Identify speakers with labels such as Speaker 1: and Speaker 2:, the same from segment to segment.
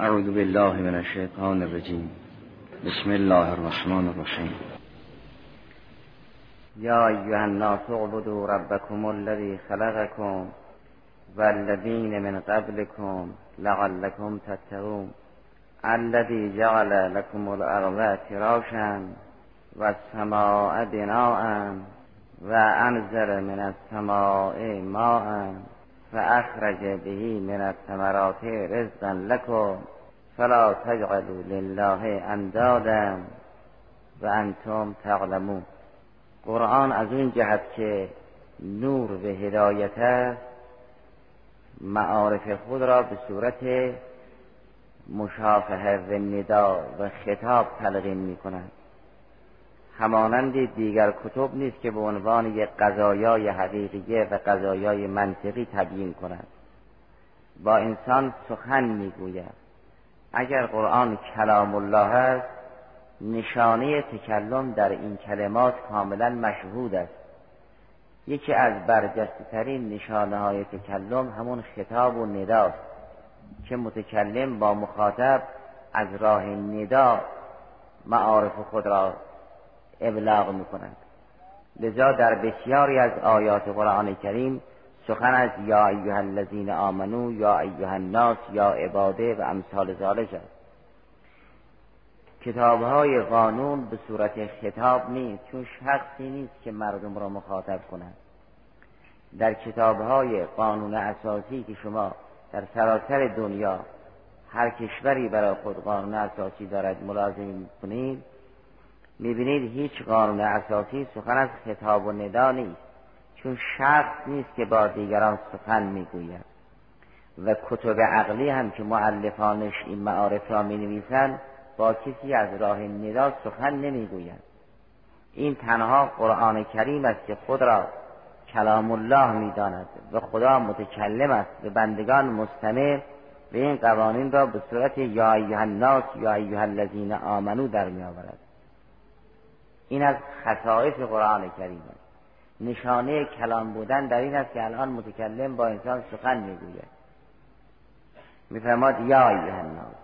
Speaker 1: اعوذ بالله من الشیطان الرجیم. بسم الله الرحمن الرحیم. یا ایها الناس اعبدوا ربكم الذي خلقكم والذين من قبلكم لعلكم تتقون الذي جعل لكم الارض فراشا والسماء بناء وانزل من السماء ماء فأخرج به من الثمرات رزقا لكم فلا تجعلوا لله اندادا و انتم تعلمون. قرآن از اون جهت که نور به هدایت است معارف خود را به صورت مشافهه و ندا و خطاب تلقین می کند همانند دیگر کتب نیست که به عنوان یک قضایای حقیقیه و قضایای منطقی تبیین کند. با انسان سخن می‌گوید. اگر قرآن کلام الله است نشانه تکلم در این کلمات کاملا مشهود است. یکی از برجسته ترین نشانه های تکلم همون خطاب و نداست که متکلم با مخاطب از راه ندا معارف خود را ابلاغ می‌کنند. لذا در بسیاری از آیات قرآن کریم سخن از یا ایها الذین آمنو یا ایها الناس یا عباده و امثال ذالک است. کتاب های قانون به صورت خطاب نیست چون شخصی نیست که مردم را مخاطب کند. در کتاب های قانون اساسی که شما در سراسر دنیا هر کشوری برای خود قانون اساسی دارد ملازم کنید می‌بینید هیچ قانون اساسی سخن از خطاب و ندا نیست. چون شخص نیست که با دیگران سخن می‌گوید. و کتب عقلی هم که معلفانش این معارف را می با کسی از راه ندا سخن نمی‌گوید. این تنها قرآن کریم است که خود را کلام الله می‌داند و خدا متکلم است و بندگان مستمع به این قوانین را به صورت یا ایها الناس یا ایها الذین آمنو در می آورد این از خصائص قرآن کریم است. نشانه کلام بودن در این است که الان متکلم با انسان سخن می‌گوید. میفرماد یا ایها الناس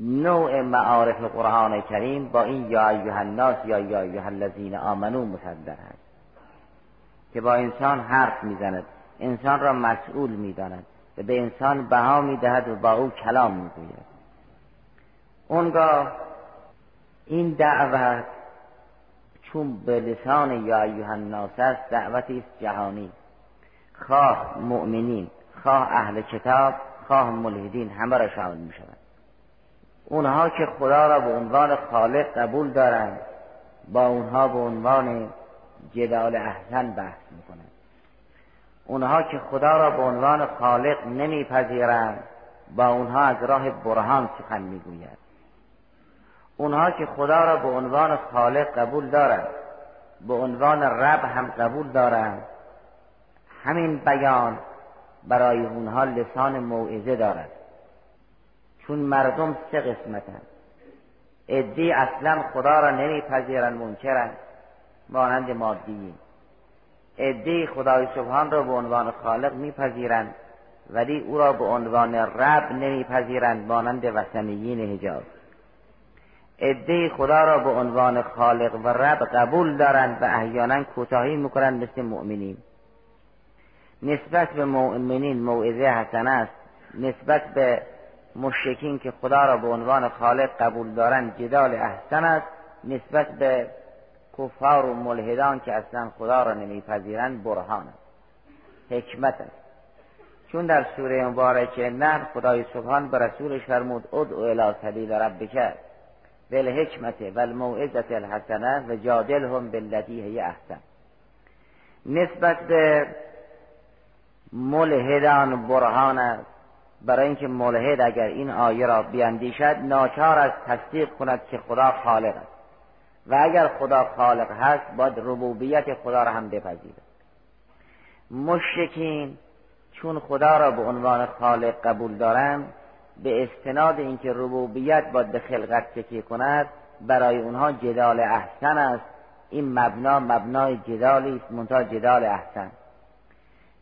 Speaker 1: نوع معارف قرآن کریم با این یا ایها الناس یا یا ایها الذین آمنو مصدر است. که با انسان حرف می‌زند انسان را مسئول می‌داند و به انسان بها می‌دهد و با او کلام می‌گوید. اونگاه این دعوت چون به لسان یا ایوه الناس است دعوتی است جهانی. خواه مؤمنین خواه اهل کتاب خواه ملحدین همه را شامل می شود اونها که خدا را به عنوان خالق قبول دارند با اونها به عنوان جدال احسن بحث می‌کنند. اونها که خدا را به عنوان خالق نمیپذیرند با اونها از راه برهان سخن می‌گوید. اونها که خدا را به عنوان خالق قبول دارند به عنوان رب هم قبول دارند همین بیان برای اونها لسان موعظه دارد. چون مردم سه قسمتند. ادی اصلا خدا را نمیپذیرند منکرند مانند مادیین. ادی خدای سبحان را به عنوان خالق میپذیرند ولی او را به عنوان رب نمیپذیرند مانند وثنیین حجاز عده خدا را به عنوان خالق و رب قبول دارند و احیانا کوتاهی می‌کنند مثل مؤمنین. نسبت به مؤمنین موعظه حسن است. نسبت به مشکین که خدا را به عنوان خالق قبول دارند جدال احسن است. نسبت به کفار و ملحدان که اصلا خدا را نمیپذیرند برهان است. حکمت است. چون در سوره مبارکه نه خدای سبحان به رسولش فرمود ادعو الی سبیل ربک. بالحکمت و الموعظت الحسنه و بالتي هی احسن. نسبت به ملحدان برهان است برای اینکه ملحد اگر این آیه را بیاندیشد ناچار از تصدیق کند که خدا خالق است. و اگر خدا خالق هست باید ربوبیت خدا را هم بپذیرد. مشکین چون خدا را به عنوان خالق قبول دارند به استناد اینکه ربوبیت باید به خلقت تکیه کند برای اونها جدال احسن است. این مبنا مبنای جدالی است منتها جدال احسن.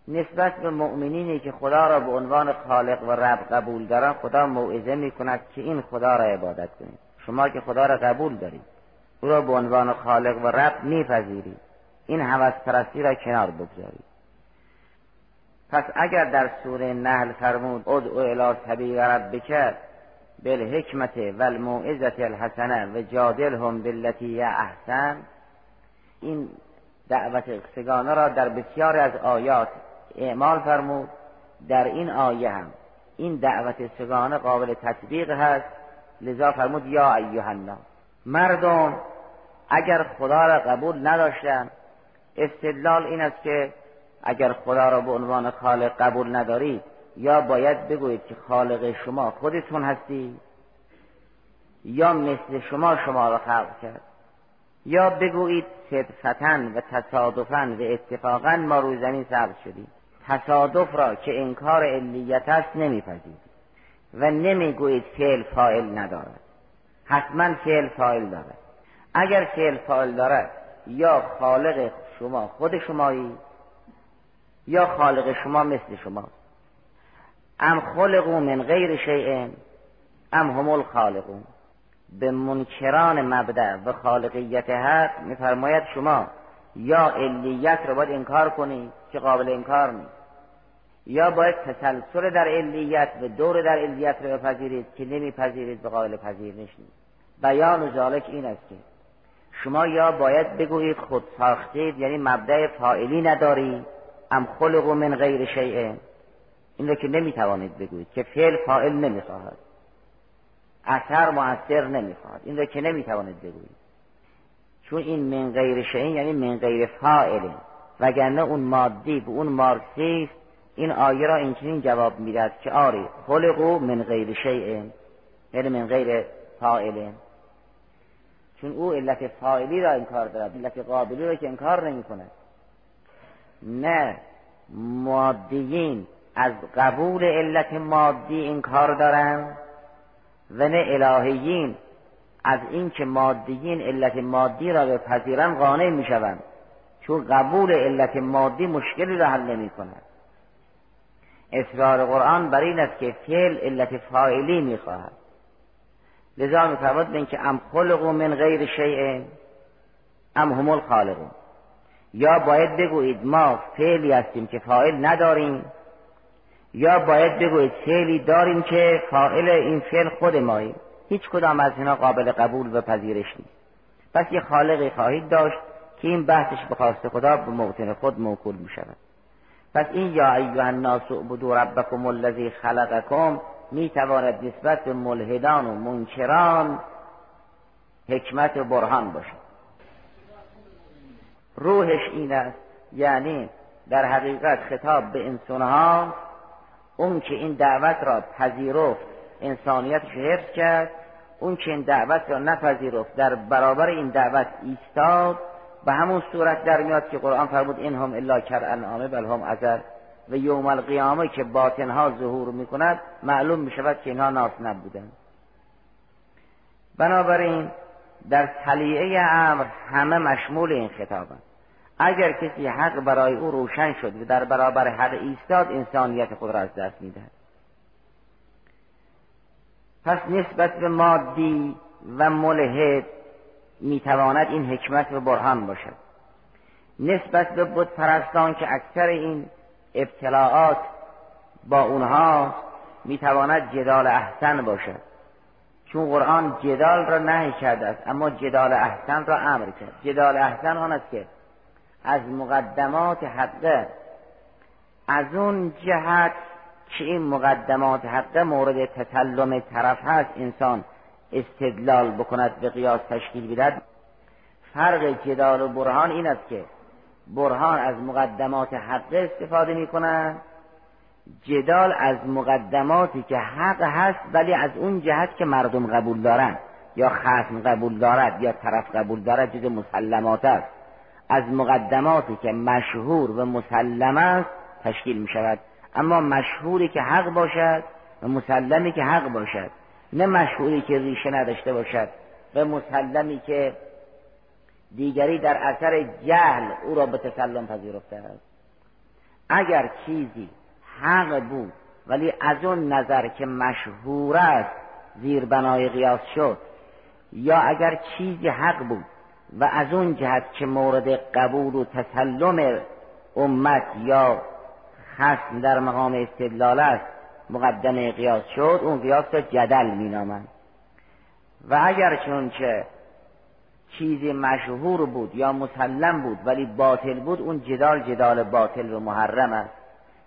Speaker 1: نسبت به مؤمنینی که خدا را به عنوان خالق و رب قبول دارن خدا موعظه می کند که این خدا را عبادت کنید. شما که خدا را قبول دارید او را به عنوان خالق و رب میپذیرید. این حوث پرستی را کنار بگذارید. پس اگر در سوره نحل فرمود ادعو الی سبیل ربک بالحکمت و الموعظت الحسنه و جادلهم بالتي احسن. این دعوت سگانه را در بسیار از آیات اعمال فرمود. در این آیه هم این دعوت سگانه قابل تطبیق هست. لذا فرمود یا الناس مردم اگر خدا را قبول نداشتن استدلال این است که اگر خدا را به عنوان خالق قبول ندارید یا باید بگویید که خالق شما خودتون هستی یا مثل شما شما را خلق کرد یا بگویید صدفتا و تصادفا و اتفاقا ما روی زمین سبز شدیم. تصادف را که انکار علیت است نمیپذیرید و نمی‌گویید فعل فاعل ندارد. حتما فعل فاعل دارد. اگر فعل فاعل دارد یا خالق شما خود شمایی یا خالق شما مثل شما. ام خلقو من غیر شیء ام هم الخالقون به منکران مبدع و خالقیت حق میفرماید شما یا علیت رو باید انکار کنید که قابل انکار نیست. یا باید تسلسل در علیت و دور در علیت رو بپذیرید که نمیپذیرید به قابل پذیرش نیست. بیان و ذالک این است که شما یا باید بگویید خود ساختید یعنی مبدع فائلی ندارید. ام خلق من غیر شیء. این رو که نمی‌توانید بگویید که فعل فاعل نمی‌خواهد. اثر مؤثر نمی‌خواهد. این رو که نمی‌توانید بگویید. چون این من غیر شیء یعنی من غیر فاعله وگرنه اون مادی به اون مارکسیست این آیه را اینچنین جواب می‌داد که آری خلقو من غیر شیء. یعنی من غیر فاعله چون او علت فاعلی را انکار دارد علت قابلی را که انکار نمی کند نه مادیین از قبول علت مادی انکار دارند و نه الهیین از اینکه مادیین علت مادی را به پذیرن قانع می شوند چون قبول علت مادی مشکلی را حل نمی کند اصرار قرآن بر این است که فعل علت فاعلی می خواهد لذا می فرمود اینکه ام خلقو من غیر شیء ام هم الخالقون. یا باید بگویید ما فعلی هستیم که فاعل نداریم یا باید بگویید فعلی داریم که فاعل این فعل خود ماییم. هیچ کدام از اینا قابل قبول و پذیرش نیست. پس یه خالقی خواهید داشت که این بحثش به خواست خدا به موطن خود موکول می شود پس این یا ایها الناس اعبدوا ربکم الذی خلقکم می تواند نسبت به ملحدان و منکران حکمت و برهان باشد. روحش این است یعنی در حقیقت خطاب به انسانها اون که این دعوت را پذیرفت انسانیتش حفظ کرد اون که این دعوت را نپذیرفت در برابر این دعوت ایستاد به همون صورت در میاد که قرآن فرمود این هم الا کر انعامه بل هم ازر و یوم القیامه که باطنها ظهور می‌کند معلوم می‌شود که اینها ناس نبودند. بنابراین در تلیعه امر همه مشمول این خطابند. اگر کسی حق برای او روشن شد و در برابر حق ایستاد انسانیت خود را از دست می‌دهد. پس نسبت به مادی و ملحد می‌تواند این حکمت و برهان باشد. نسبت به بود پرستان که اکثر این ابتلاعات با اونها می‌تواند جدال احسن باشد. چون قرآن جدال را نهی کرده است اما جدال احسن را امر کرد. جدال احسن آن است که از مقدمات حقه. از اون جهت که این مقدمات حقه مورد تسلم طرف هست انسان استدلال بکند به قیاس تشکیل بدهد. فرق جدال و برهان این است که برهان از مقدمات حقه استفاده می کند جدال از مقدماتی که حق هست ولی از اون جهت که مردم قبول دارند یا خصم قبول دارد یا طرف قبول دارد جز مسلمات است. از مقدماتی که مشهور و مسلم است تشکیل می شود اما مشهوری که حق باشد و مسلمی که حق باشد. نه مشهوری که ریشه نداشته باشد و مسلمی که دیگری در اثر جهل او را به تسلم پذیرفته است. اگر چیزی حق بود ولی از اون نظر که مشهور است زیر بنای قیاس شد یا اگر چیزی حق بود و از اون جهت که مورد قبول و تسلم امت یا خصم در مقام استدلال است مقدمه قیاس شد اون قیاس را جدل مینامند. و اگر چون که چیزی مشهور بود یا مسلم بود ولی باطل بود اون جدال جدال باطل و محرم است.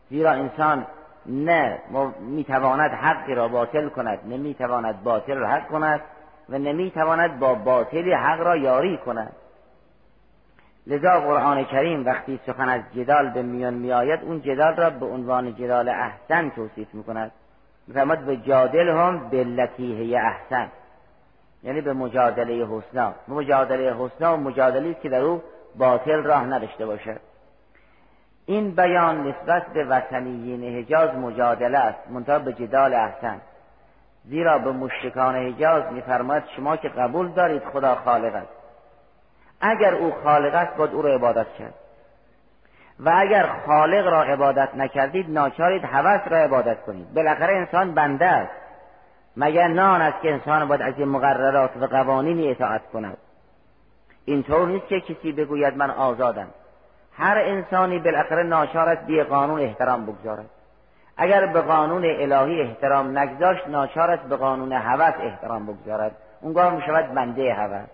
Speaker 1: زیرا انسان نه می‌تواند حقی را باطل کند نه می‌تواند باطل را حق کند. و نمی‌تواند با باطل حق را یاری کند. لذا قرآن کریم وقتی سخن از جدال به میان میآید اون جدال را به عنوان جدال احسن توصیف می‌کند. میفرماد به جادل هم بلتی احسن یعنی به مجادله حسنا. مجادله حسنا و مجادله که در او باطل راه نداشته باشد. این بیان نسبت به وطنیین حجاز مجادله است منتها به جدال احسن. زیرا به مشرکان حجاز میفرماید شما که قبول دارید خدا خالق است. اگر او خالق است باید او را عبادت کرد. و اگر خالق را عبادت نکردید ناچارید هوس را عبادت کنید. بالاخره انسان بنده است. مگر نان است که انسان باید از این مقررات و قوانینی اطاعت کند. اینطور نیست که کسی بگوید من آزادم. هر انسانی بالاخره ناچار است بی قانون احترام بگذارد. اگر به قانون الهی احترام نگذاشت ناچار است به قانون هوس احترام بگذارد. اونگاه می شود بنده هوس.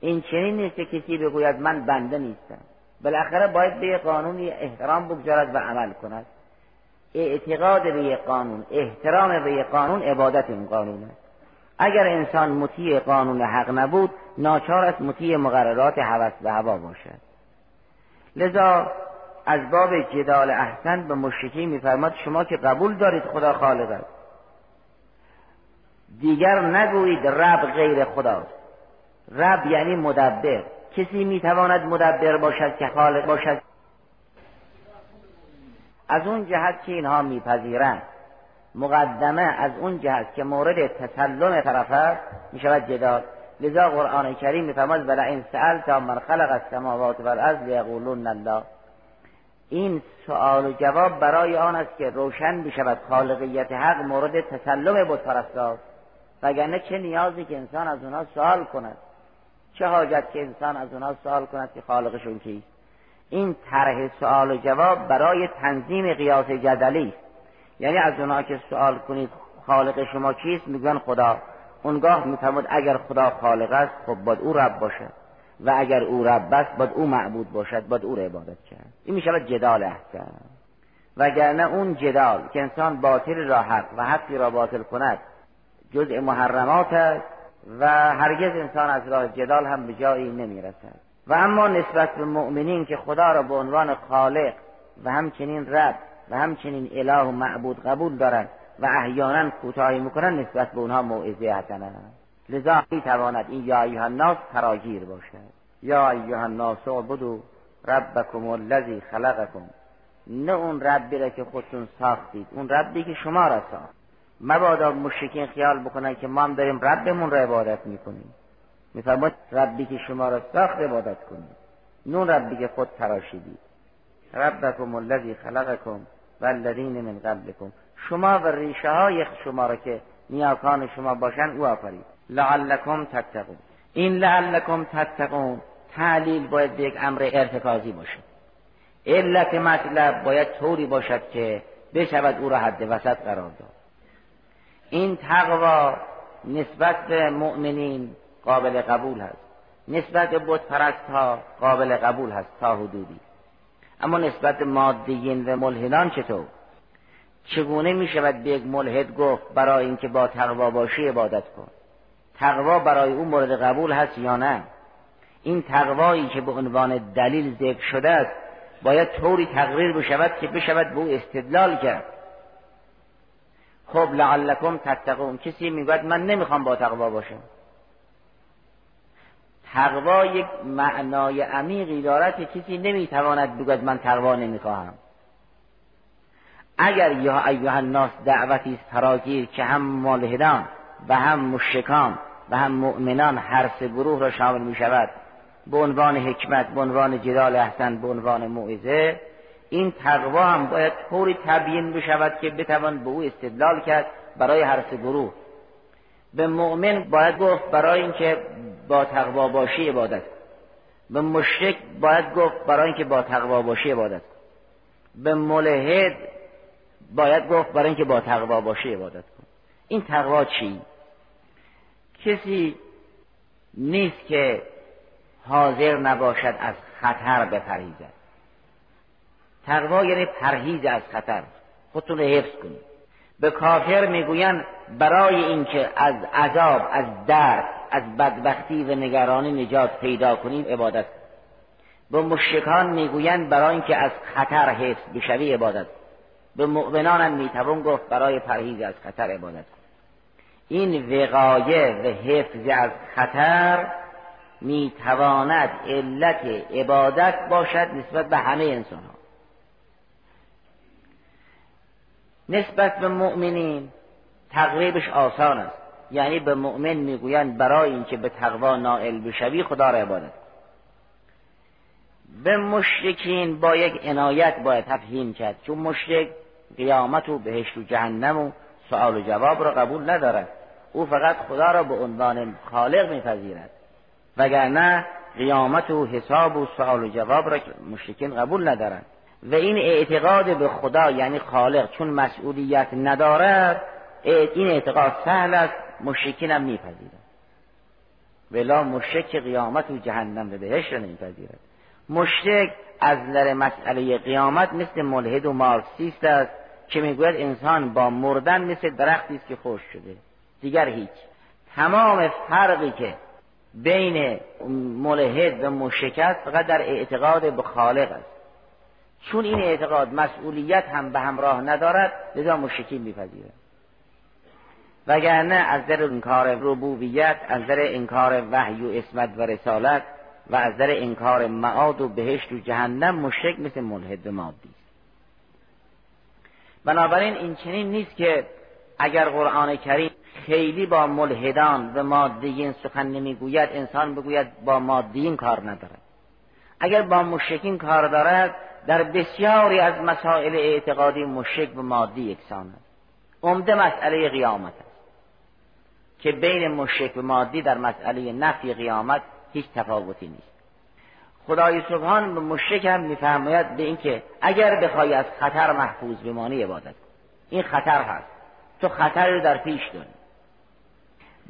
Speaker 1: این چنین نیست که کسی بگوید من بنده نیستم. بالاخره باید به قانونی احترام بگذارد و عمل کند. اعتقاد به یک قانون احترام به یک قانون عبادت این قانون است. اگر انسان مطیع قانون حق نبود ناچار است مطیع مقررات هوس و هوا باشد. لذا از باب جدال احسن به مشرکی میفرماد شما که قبول دارید خدا خالق است. دیگر نگویید رب غیر خداست رب یعنی مدبر. کسی می‌تواند مدبر باشد که خالق باشد؟ از اون جهت که اینها میپذیرند. مقدمه از اون جهت که مورد تسلم طرف است می‌شود جدال. لذا قرآن کریم میفرماد این تا من خلق السماوات والارض لیقولون الله. این سوال و جواب برای آن است که روشن بشود خالقیت حق مورد تسلم بت است وگرنه چه نیازی که انسان از اونها سوال کند؟ چه حاجت که انسان از اونها سوال کند که خالقشون کیست؟ این طرح سوال و جواب برای تنظیم قیاس جدلی. است یعنی از اونها که سوال کنید خالق شما کیست؟ میگن خدا. اونگاه میفرماد اگر خدا خالق است خب باید او رب باشد و اگر او رب است باید او معبود باشد باید او را عبادت کرد. این می‌شود جدال احسن وگرنه اون جدال که انسان باطل را حق و حقی را باطل کند جزء محرمات است و هرگز انسان از راه جدال هم به جایی نمی‌رسد. و اما نسبت به مؤمنین که خدا را به عنوان خالق و همچنین رب و همچنین اله و معبود قبول دارند و احیانا کوتاهی می‌کنن نسبت به اونها موعظه حسنه. لذا تواند این یا ایها الناس تراگیر باشد. یا ایها الناس اعبدوا ربکم الذی خلقکم. نه اون ربی را که خودتون ساختید اون ربی که شما را ساخت. مبادا مشرکین خیال بکنن که ما هم داریم ربمون را عبادت می‌کنیم. میفرماد ربی که شما را ساخت عبادت کنید. نون ربی که خود تراشیدید. ربکم الذی خلقکم و الذین من قبلکم. شما و ریشه های شما را که نیاکان شما باشن او آفرید. لعلکم تتقون. این لعلکم تتقون تعلیل باید به یک امر ارتکازی باشه. علت مطلب باید طوری باشد که بشود او را حد وسط قرار داد. این تقوا نسبت به مؤمنین قابل قبول هست. نسبت به بت ها قابل قبول هست تا حدودی. اما نسبت مادیین و ملحدان چطور؟ چگونه می شود به یک ملحد گفت برای اینکه با تقوا باشی عبادت کن؟ تقوا برای او مورد قبول هست یا نه؟ این تقوایی که به عنوان دلیل ذکر شده است باید طوری تقریر بشود که بشود به او استدلال کرد. خب لعلکم تتقون. کسی می‌گوید من نمی‌خوام با تقوا باشم. تقوا یک معنای عمیقی دارد که کسی نمی‌تواند بگوید من تقوا نمی‌خواهم. اگر یا ایها الناس دعوتی است فراگیر که هم مالهدان و هم مشکان و هم مؤمنان هر سه گروه را شامل می شود به عنوان حکمت به عنوان جدال احسن به عنوان موعظه این تقوا هم باید طوری تبیین بشود که بتوان به او استدلال کرد برای هر سه گروه. به مؤمن باید گفت برای اینکه با تقوا باشی عبادت به مشرک باید گفت برای اینکه با تقوا باشی عبادت به ملحد باید گفت برای اینکه با تقوا باشی عبادت کن. این تقوا چی؟ کسی نیست که حاضر نباشد از خطر بپریزد. تقوا یعنی پرهیز از خطر. خودتون رو حفظ کنید. به کافر می‌گویند برای اینکه از عذاب از درد از بدبختی و نگرانی نجات پیدا کنید عبادت. به مشرکان می‌گویند برای اینکه از خطر حفظ بشوی عبادت. به مؤمنان هم می‌توان گفت برای پرهیز از خطر عبادت. این وقایه و حفظ از خطر می‌تواند علت عبادت باشد نسبت به همه انسان ها نسبت به مؤمنین تقریبش آسان است. یعنی به مؤمن می‌گویند برای اینکه به تقوا نائل بشوی خدا را عبادت به مشرکین با یک عنایت باید تفهیم کرد. چون مشرک قیامت و بهشت و جهنم و سوال و جواب را قبول ندارد. او فقط خدا را به عنوان خالق میپذیرد. وگرنه قیامت و حساب و سوال و جواب را مشرکین قبول ندارند. و این اعتقاد به خدا یعنی خالق چون مسئولیت ندارد این اعتقاد سهل است مشرکین هم میپذیرد ولا مشرک قیامت و جهنم به بهشت را نمیپذیرد. مشرک از نظر مسئله قیامت مثل ملحد و مارکسیست است که می‌گوید انسان با مردن مثل درختی است که خوش شده. دیگر هیچ. تمام فرقی که بین ملحد و مشرک است فقط در اعتقاد به خالق است. چون این اعتقاد مسئولیت هم به همراه ندارد لذا مشرکین میپذیرد. وگرنه از در انکار ربوبیت از در انکار وحی و اسمت و رسالت و از در انکار معاد و بهشت و جهنم مشرک مثل ملحد مادی است. بنابراین این چنین نیست که اگر قرآن کریم خیلی با ملحدان و مادیین سخن نمی‌گوید انسان بگوید با مادیین کار ندارد. اگر با مشرکین کار دارد در بسیاری از مسائل اعتقادی مشرک و مادی یکسان است. عمده مسئله قیامت است. که بین مشرک و مادی در مسئله نفی قیامت هیچ تفاوتی نیست. خدای سبحان به مشرک هم میفرماید به اینکه اگر بخوای از خطر محفوظ بمانی عبادت این خطر هست. تو خطر رو در پیش داری.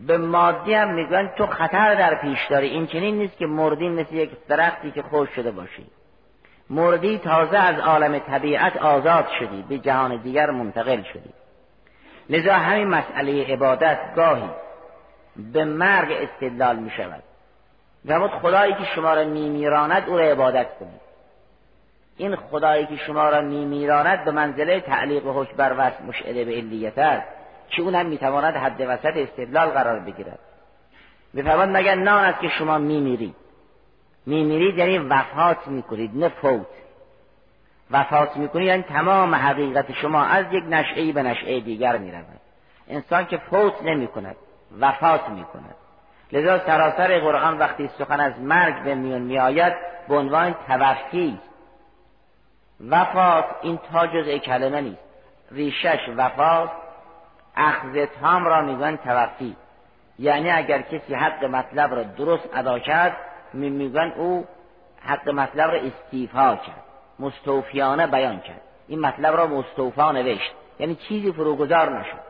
Speaker 1: به مادی هم میگن تو خطر در پیش داری. این چنین نیست که مردی مثل یک درختی که خوش شده باشی. مردی تازه از عالم طبیعت آزاد شدی به جهان دیگر منتقل شدی. لذا همین مسئله عبادت گاهی به مرگ استدلال می شود و خدایی که شما را میمیراند او را عبادت کنید. این خدایی که شما را میمیراند به منزله تعلیق و حکم بر وصف مشعله به علیت است که اونم می‌تواند حد وسط استدلال قرار بگیرد؟ میفرماد مگر نه است که شما میمیرید؟ میمیرید یعنی وفات می‌کنید نه فوت. وفات می‌کنید یعنی تمام حقیقت شما از یک نشعه به نشعه دیگر می‌رود. انسان که فوت نمی‌کند وفات می‌کند. لذا سراسر قرآن وقتی سخن از مرگ به میون میآید به عنوان توفی وفات این تا جزء کلمه نیست. ریشش وفات اخذ تام را میگن توفی یعنی اگر کسی حق مطلب را درست ادا کرد میگن او حق مطلب را استیفا کرد مستوفیانه بیان کرد. این مطلب را مستوفا نوشت. یعنی چیزی فروگذار نشد.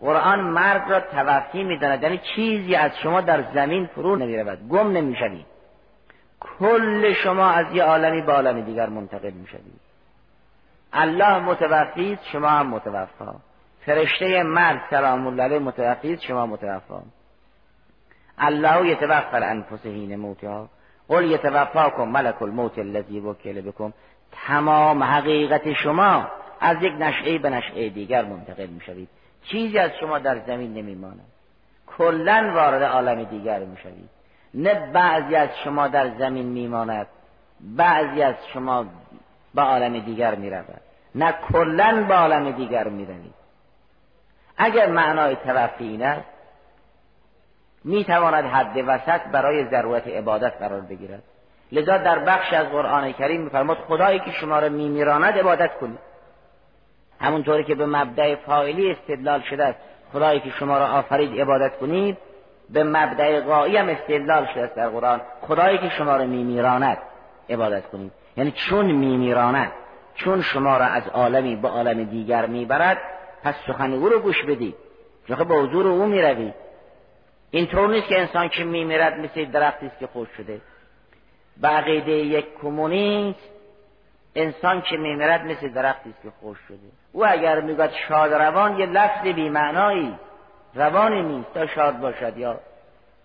Speaker 1: قرآن مرگ را توفی می‌داند. یعنی چیزی از شما در زمین فرو نمی‌رود. گم نمی‌شوید. کل شما از یه عالمی به عالم دیگر منتقل می‌شوید. الله متوفی شما هم متوفا. فرشته مرگ سلام الله علیه متوفی شما متوفا. الله یتوفى الانفس حین موتها. قل یتوفاکم ملک الموت الذی وکل بکم. تمام حقیقت شما از یک نشعه به نشعه دیگر منتقل می‌شوید. چیزی از شما در زمین نمیماند. کلا وارد عالم دیگر می‌شوید. نه بعضی از شما در زمین میماند بعضی از شما به عالم دیگر می‌رود. نه کلا به عالم دیگر می‌روید. اگر معنای توفی این است می‌تواند حد وسط برای ضرورت عبادت قرار بگیرد. لذا در بخش از قرآن کریم میفرماد خدایی که شما را میمیراند عبادت کنید. همونطوری که به مبدأ فاعلی استدلال شده است خدایی که شما را آفرید عبادت کنید به مبدأ غایی هم استدلال شده در قرآن. خدایی که شما را میمیراند عبادت کنید. یعنی چون میمیراند چون شما را از عالمی به عالم دیگر می‌برد پس سخن او رو گوش بدید. چون به حضور او می‌روید. اینطور نیست که انسان که میمیرد مثل درختی است که خوش شده. به عقیده یک کمونیست انسان که میمیرد مثل درختی است که خوش شده. او اگر می‌گوید شاد روان یه لفظ بی معنایی روانی نیست تا شاد باشد یا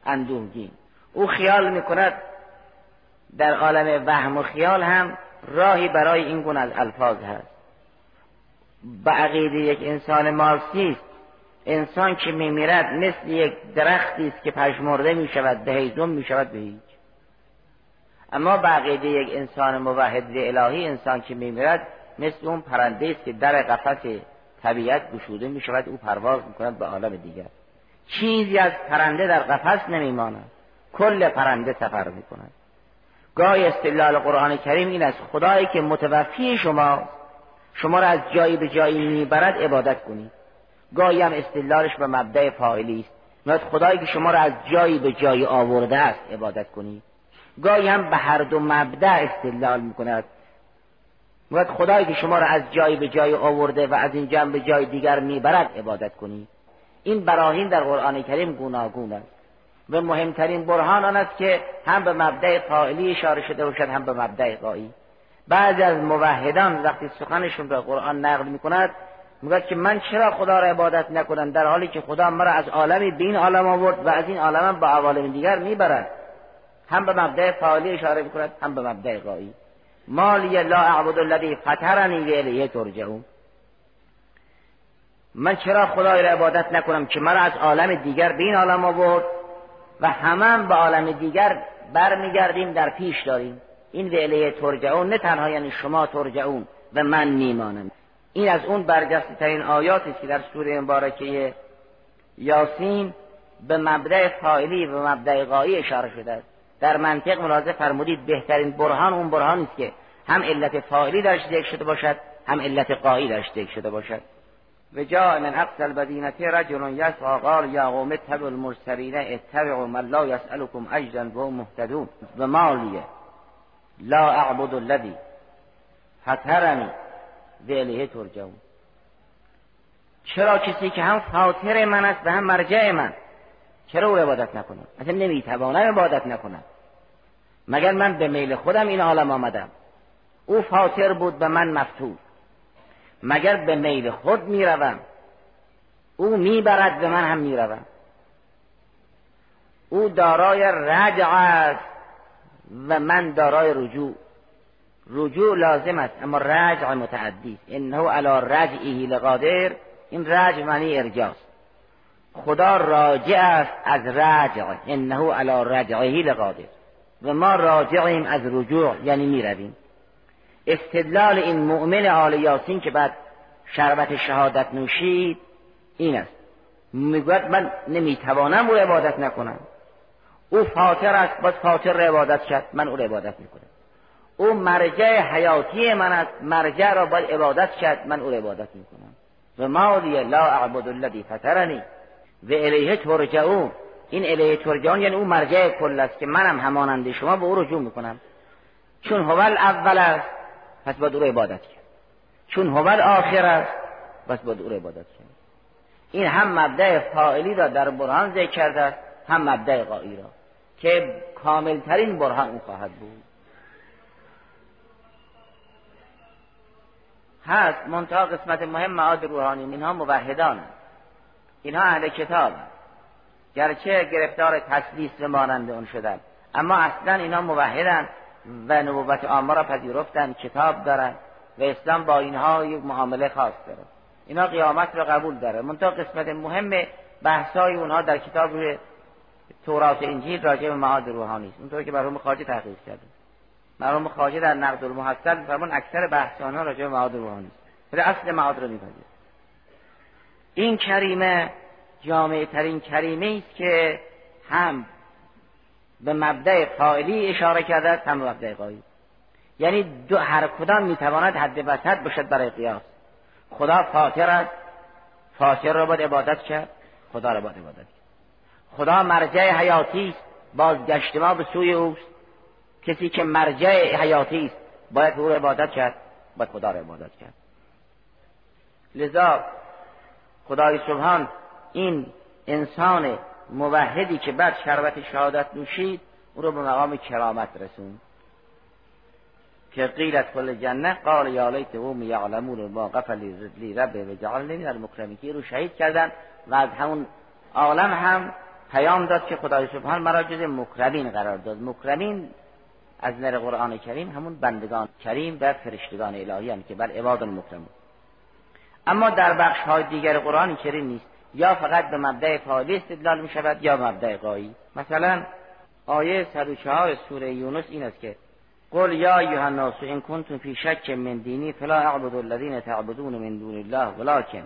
Speaker 1: اندوهگین. او خیال می‌کند در عالم وهم و خیال هم راهی برای این گونه از الفاظ هست. به عقیده یک انسان مارکسیست انسان که میمیرد مثل یک درختی است که پژمرده می شود به هیزم می شود به هیچ. اما به عقیده یک انسان موحد الهی انسان که میمیرد مثل اون پرنده است که در قفس طبیعت گشوده می شود او پرواز می کند به عالم دیگر. چیزی از پرنده در قفس نمیماند. کل پرنده سفر می کند گاهی استدلال قرآن کریم این است خدایی که متوفی شما شما را از جایی به جایی می‌برد عبادت کنید. گاهی هم استدلالش به مبدع فاعلی است. میاد خدایی که شما را از جایی به جایی آورده است عبادت کنید. گاهی هم به هر دو مبدع استدلال می‌کند. میاد خدایی که شما را از جایی به جایی آورده و از این جمع به جای دیگر می‌برد عبادت کنید این براهین در قرآن کریم گوناگون است. و مهمترین برهان آن است که هم به مبدع فاعلی اشاره شده باشد هم به مبدع قایی. بعضی از موحدان وقتی سخنشون به قرآن نقل می‌کند میگه که من چرا خدا را عبادت نکنم؟ در حالی که خدا مرا از عالمی به این عالم آورد و از این عالم به عوالم دیگر می‌برد. هم به مبدع فعالی اشاره می‌کند هم به مبدع قایی. مالی لا اعبد الذی فطرنی و الیه ترجعون. من چرا خدای را عبادت نکنم که مرا از عالم دیگر به این عالم آورد و همه به عالم دیگر برمیگردیم در پیش داریم؟ این و الیه ترجعون نه تنها یعنی شما ترجعون و من میمانم. این از اون برجسته ترین آیاتی که در سوره مبارکه یاسین به مبدع فاعلی و مبدع غایی اشاره شده است. در منطق ملاحظه فرمودید بهترین برهان اون برهان است که هم علت فاعلی درش ذکر شده باشد هم علت قایی درش ذکر شده باشد. و جاء من اقصى المدینه رجل یسعى قال یا قوم اتبعوا المرسلین اتبعوا من لا يسألكم اجرا وهم مهتدون. و مالیه لا اعبد الذي فطرني و ترجعون. چرا کسی که هم فاطر من است و هم مرجع من؟ چرا او عبادت نکنم؟ اصلا نمی‌توانم عبادت نکنم. مگر من به میل خودم این عالم آمدم؟ او فاطر بود به من مفتور مگر به میل خود می‌روم؟ او می‌برد به من هم می‌روم. او دارای رجع است و من دارای رجوع. رجوع لازم است اما رجع متعدی. است انه علی رجعه لقادر این رجع معنی ارجاست. خدا راجع است از رجع انه علی رجعه لقادر. و ما راجعیم از رجوع یعنی می‌رویم. استدلال این مؤمن آل یاسین که بعد شربت شهادت نوشید این است. می‌گوید من نمی‌توانم او عبادت نکنم. او فاطر است باز فاطر را عبادت کرد من او را عبادت می‌کنم. او مرجع حیاتی من است مرجع را باید عبادت کرد من او را عبادت می‌کنم. و مالی لا اعبد الذی فطرنی و الیه ترجعون. این الیه ترجعون یعنی او مرجع کل است که منم همانند شما به او رجوع می‌کنم. چون هو اول است پس باید او را عبادت کرد. چون هو آخر است پس باید او را عبادت کرد. این هم مبدع فاعلی را در برهان ذکر کرده هم مبدع قایی را که کاملترین برهان او خواهد بود. هست منتها قسمت مهم معاد روحانی اینها موحدان اینها اهل کتاب گرچه گرفتار تسلیس و مانند اون شدن. اما اصلا اینها موحدن. و نبوت آما را پذیرفتن کتاب دارن و اسلام با اینها یک معامله خاص داره. اینا قیامت را قبول داره. منتها قسمت مهم بحثای اونها در کتاب روی تورات انجیل راجع به معاد روحانی است. اونطور که برهم خارجی تحقیق کرده. مرحوم خواجه در نقد المحصل فرمان اکثر بحث آنها راجع به معاد روحانی است. ولی اصل معاد رو میپذیر این کریمه جامعه ترین کریمه است که هم به مبدع فاعلی اشاره کرده هم مبدع قایی یعنی دو هر کدام می‌تواند حد وسط باشد برای قیاس. خدا فاطر است. فاطر را باید عبادت کرد. خدا را باید عبادت کرد. خدا مرجع حیاتی است. بازگشت ما به سوی اوست. کسی که مرجع حیاتی است باید او را عبادت کرد. باید خدا را عبادت کرد. لذا خدای سبحان این انسان موحدی که بعد شربت شهادت نوشید او رو به مقام کرامت رسوند. که قیلت کل جنه قال یا لیت قوم یعلمون ما قفل لی رب و جعلنی من المکرمین. رو شهید کردن و از همون عالم هم پیام داد که خدای سبحان مرا جز مکرمین قرار داد. مکرمین از نر قرآن کریم همون بندگان کریم و فرشتگان الهی هم که بر عباد المکرمون. اما در بخش های دیگر قرآن کریم نیست. یا فقط به مبدع فعالی استدلال می شود یا مبدع قایی. مثلا آیه 104 سوره یونس این است که قل یا ایها الناس ان کنتم فی شک من دینی فلا اعبد الذین تعبدون من دون الله ولكن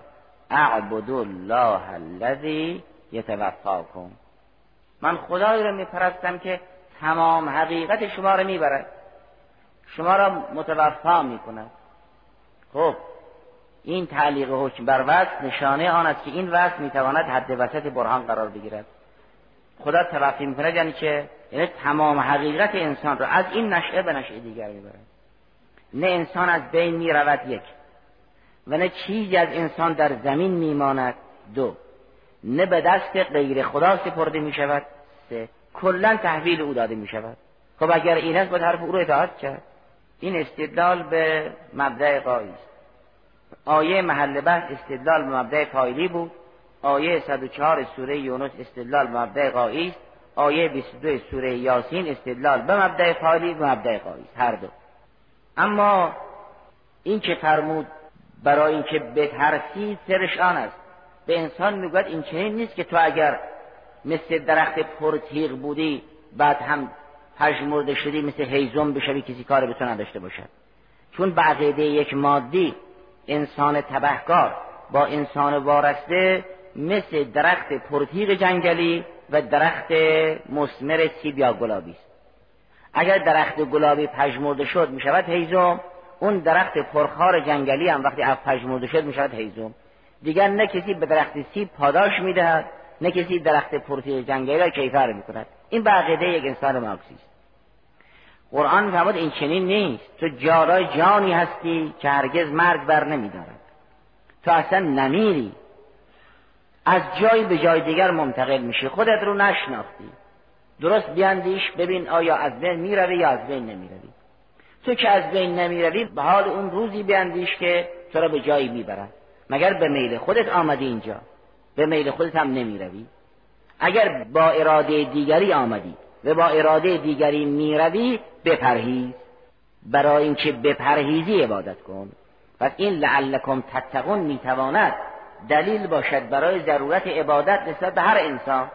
Speaker 1: اعبد الله الذی یتوفاکم. من خدایی را میپرستم که تمام حقیقت شما را می‌برد. شما را متوفا می‌کند. خب این تعلیق حکم بر وصف نشانه آن است که این وصف می‌تواند حد وسط برهان قرار بگیرد. خدا توقی می‌کند یعنی که یعنی تمام حقیقت انسان را از این نشعه به نشعه دیگر می‌برد. نه انسان از بین می‌رود یک و نه چیزی از انسان در زمین میماند دو نه به دست غیر خدا سپرده می‌شود سه کلا تحویل او داده می‌شود. خب اگر این است باید حرف او رو اطاعت کرد. این استدلال به مبدع قایی آیه محل بحث استدلال مبدع فایلی بود. آیه 104 سوره یونس استدلال مبدع قایی است. آیه 22 سوره یاسین استدلال به مبدع فایلی و مبدع قایی است هر دو. اما این که فرمود برای اینکه بترسی سرش آن است. به انسان می‌گوید این چنین نیست که تو اگر مثل درخت پرتیغ بودی بعد هم پژمرده شدی مثل هیزم بشوی کسی کار به تو نداشته باشد. چون به یک مادی انسان تبهکار با انسان وارسته مثل درخت پرتیغ جنگلی و درخت مسمر سیب یا گلابی است. اگر درخت گلابی پژمرده شد می شود هیزم. اون درخت پرخار جنگلی هم وقتی پژمرده شد می شود هیزم. دیگر نه کسی به درخت سیب پاداش می‌دهد نه کسی درخت پرتیغ جنگلی را کیفر می کند این به یک انسان مارکسی است قرآن فرمود این چنین نیست. تو جارای جانی هستی که هرگز مرگ بر نمیدارد. تو اصلا نمیری. از جای به جای دیگر منتقل میشی. خودت رو نشناختی. درست بیاندیش ببین آیا از بین می‌روی یا از بین نمی‌روی. تو که از بین نمی‌روی به حال اون روزی بیاندیش که تو را به جایی می‌برد مگر به میل خودت آمدی اینجا؟ به میل خودت هم نمی‌روی. اگر با اراده دیگری آمدی. و با اراده دیگری می‌روی بپرهیز. برای اینکه بپرهیزی عبادت کن. پس این لعلکم تتقون می‌تواند دلیل باشد برای ضرورت عبادت نسبت به هر انسان.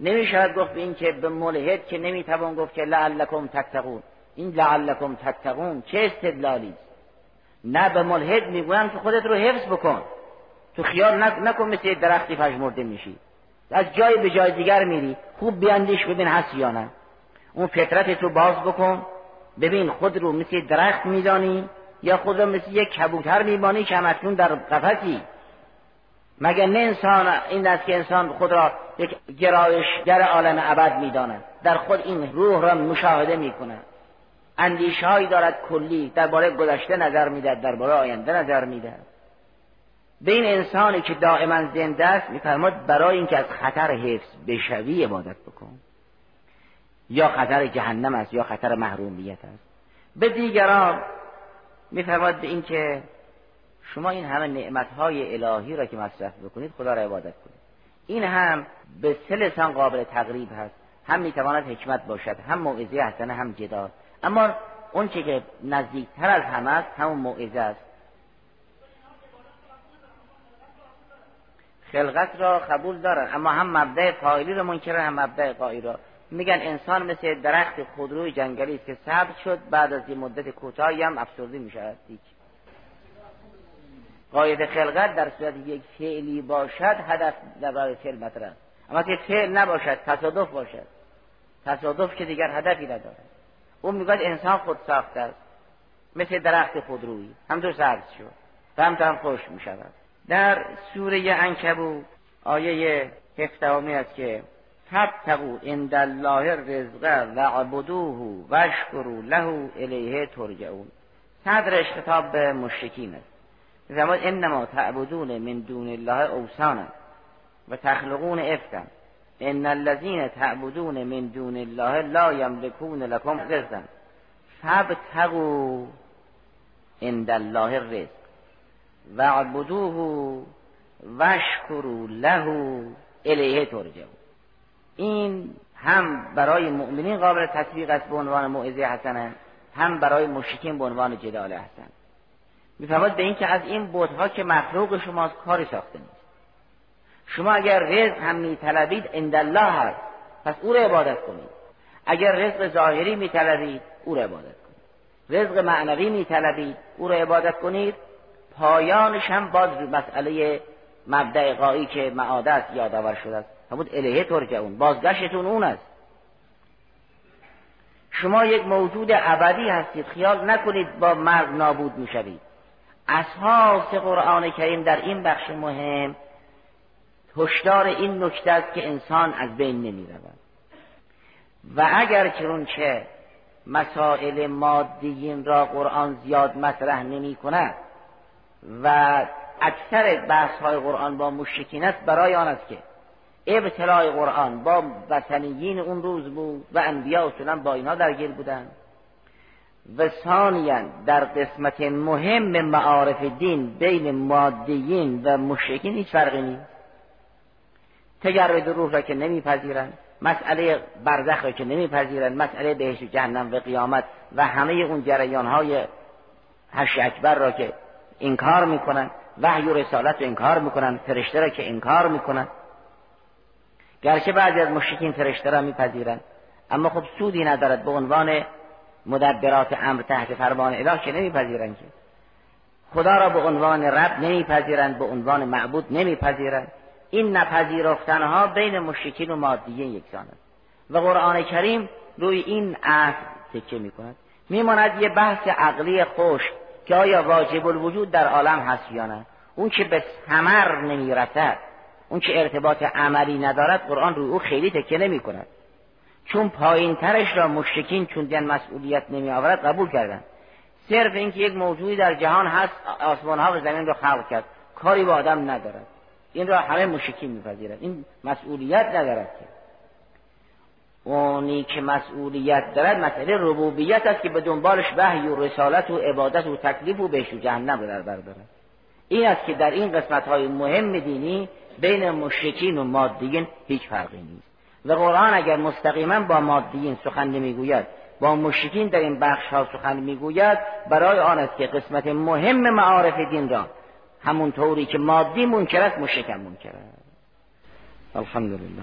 Speaker 1: نمی‌شود گفت به این که به ملحد که نمی‌توان گفت که لعلکم تتقون. این لعلکم تتقون چه استدلالی است؟ نه به ملحد می‌گویم که خودت رو حفظ بکن. تو خیال نکن مثل درختی پژمرده میشی. از جای به جای دیگر میری خوب بیاندیش ببین هست یا نه. اون فطرت رو باز بکن ببین خود رو مثل درخت میدانی یا خود رو مثل یک کبوتر میمانی که همکنون در قفسی. مگر نه انسان این است که انسان خود را یک گرایشگر عالم ابد می‌داند. در خود این روح را مشاهده می‌کنه. اندیشهایی دارد کلی درباره گذشته نظر می‌دهد درباره آینده نظر می‌دهد. به این انسانی که دائما زنده است میفرماد برای اینکه از خطر حفظ بشوی عبادت بکن. یا خطر جهنم است یا خطر محرومیت است. به دیگران میفرماد به اینکه شما این همه نعمتهای الهی را که مصرف بکنید خدا را عبادت کنید. این هم به سه قابل تقریب هست. هم می‌تواند حکمت باشد هم موعظه حسنه هم جدال اما اون که نزدیکتر از همه است همون موعظه است. خلقت را قبول دارن. اما هم مبدع فاعلی را منکرن هم مبدع قایی را میگن انسان مثل درخت خودروی جنگلی است که سبز شد بعد از یه مدت کوتاهی هم افسردی می‌شود دیگه قاید خلقت در صورت یک فعلی باشد هدف در برای فعل مطرح. اما که فعل نباشد تصادف باشد. تصادف که دیگر هدفی نداره او می‌گوید انسان خود ساخته است. مثل درخت خودرویی. هم سبز شد. و هم هم خوش می شود در سوره انکبو آیه هفته است که فبتقو عند الله رزقه و عبدوه و اشکرو له الیه ترجعون. صدرش خطاب به مشرکین است. زمان انما تعبدون من دون الله اوسانا و تخلقون افکا ان الذين تعبدون من دون الله لا یملکون لكم رزقا. فابتغوا عند الله الرزق. و عبدوه وشکروا له الیه ترجعون. این هم برای مؤمنین قابل تطبیق است به عنوان موعظه حسنه هم برای مشرکین به عنوان جدال حسن. میفرماد به اینکه از این بودها که مخلوق شماست کاری ساخته نیست. شما اگر رزق هم میطلبید عند الله هست پس او را عبادت کنید. اگر رزق ظاهری میطلبید او را عبادت کنید. رزق معنوی میطلبید او را عبادت کنید. پایانش هم باز مسئله مبدع قایی که معاده است یادآور شده است. همون الهه ترجعون بازگشتون اون است. شما یک موجود ابدی هستید خیال نکنید با مرگ نابود می‌شوید. اساس قرآن کریم در این بخش مهم هشدار این نکته است که انسان از بین نمی رود و اگر که چه مسائل مادیین را قرآن زیاد مطرح نمی کند و اکثر بحث های قرآن با مشکین است برای آن است که ابتلاع قرآن با وطنیین اون روز بود و انبیا اصولا با اینا درگیر بودند و ثانیا در قسمت مهم معارف دین بین مادیین و مشرکین هیچ فرقی نیست. تجرد روح را که نمیپذیرند مسئله برزخ را که نمیپذیرند مسئله بهش و جهنم و قیامت و همه اون جریان های هش اکبر را که انکار می‌کنن وحی و رسالت رو انکار می‌کنن فرشته را که انکار می‌کنن. گرچه بعضی از مشرکین فرشته را میپذیرند اما خب سودی ندارد به عنوان مدبرات امر تحت فرمان اله که نمیپذیرند که. خدا را به عنوان رب نمیپذیرند به عنوان معبود نمیپذیرند. این نپذیرفتنها بین مشرکین و مادیین یکسان است و قرآن کریم روی این اصل تکه می کند میماند یه بحث عقلی خوش که آیا واجب الوجود در عالم هست یا نه؟ اون که به ثمر نمی‌رسد اون که ارتباط عملی ندارد قرآن روی او خیلی تکه نمی کند چون پایین ترش را مشرکین چون دین مسئولیت نمی آورد قبول کردند. صرف اینکه یک موجودی در جهان هست آسمان ها و زمین را خلق کرد. کاری با آدم ندارد. این را همه مشکی میپذیرند. این مسئولیت ندارد که. اونی که مسئولیت دارد مسئله ربوبیت است که به دنبالش وحی و رسالت و عبادت و تکلیف و بهش و جهنم رو در این است که در این قسمت های مهم دینی بین مشرکین و مادیین هیچ فرقی نیست. و قرآن اگر مستقیما با مادیین سخن نمی‌گوید با مشرکین در این بخش ها سخن می‌گوید برای آن است که قسمت مهم معارف دین را همون طوری که مادی منکر است مشکم منکر است. الحمدلله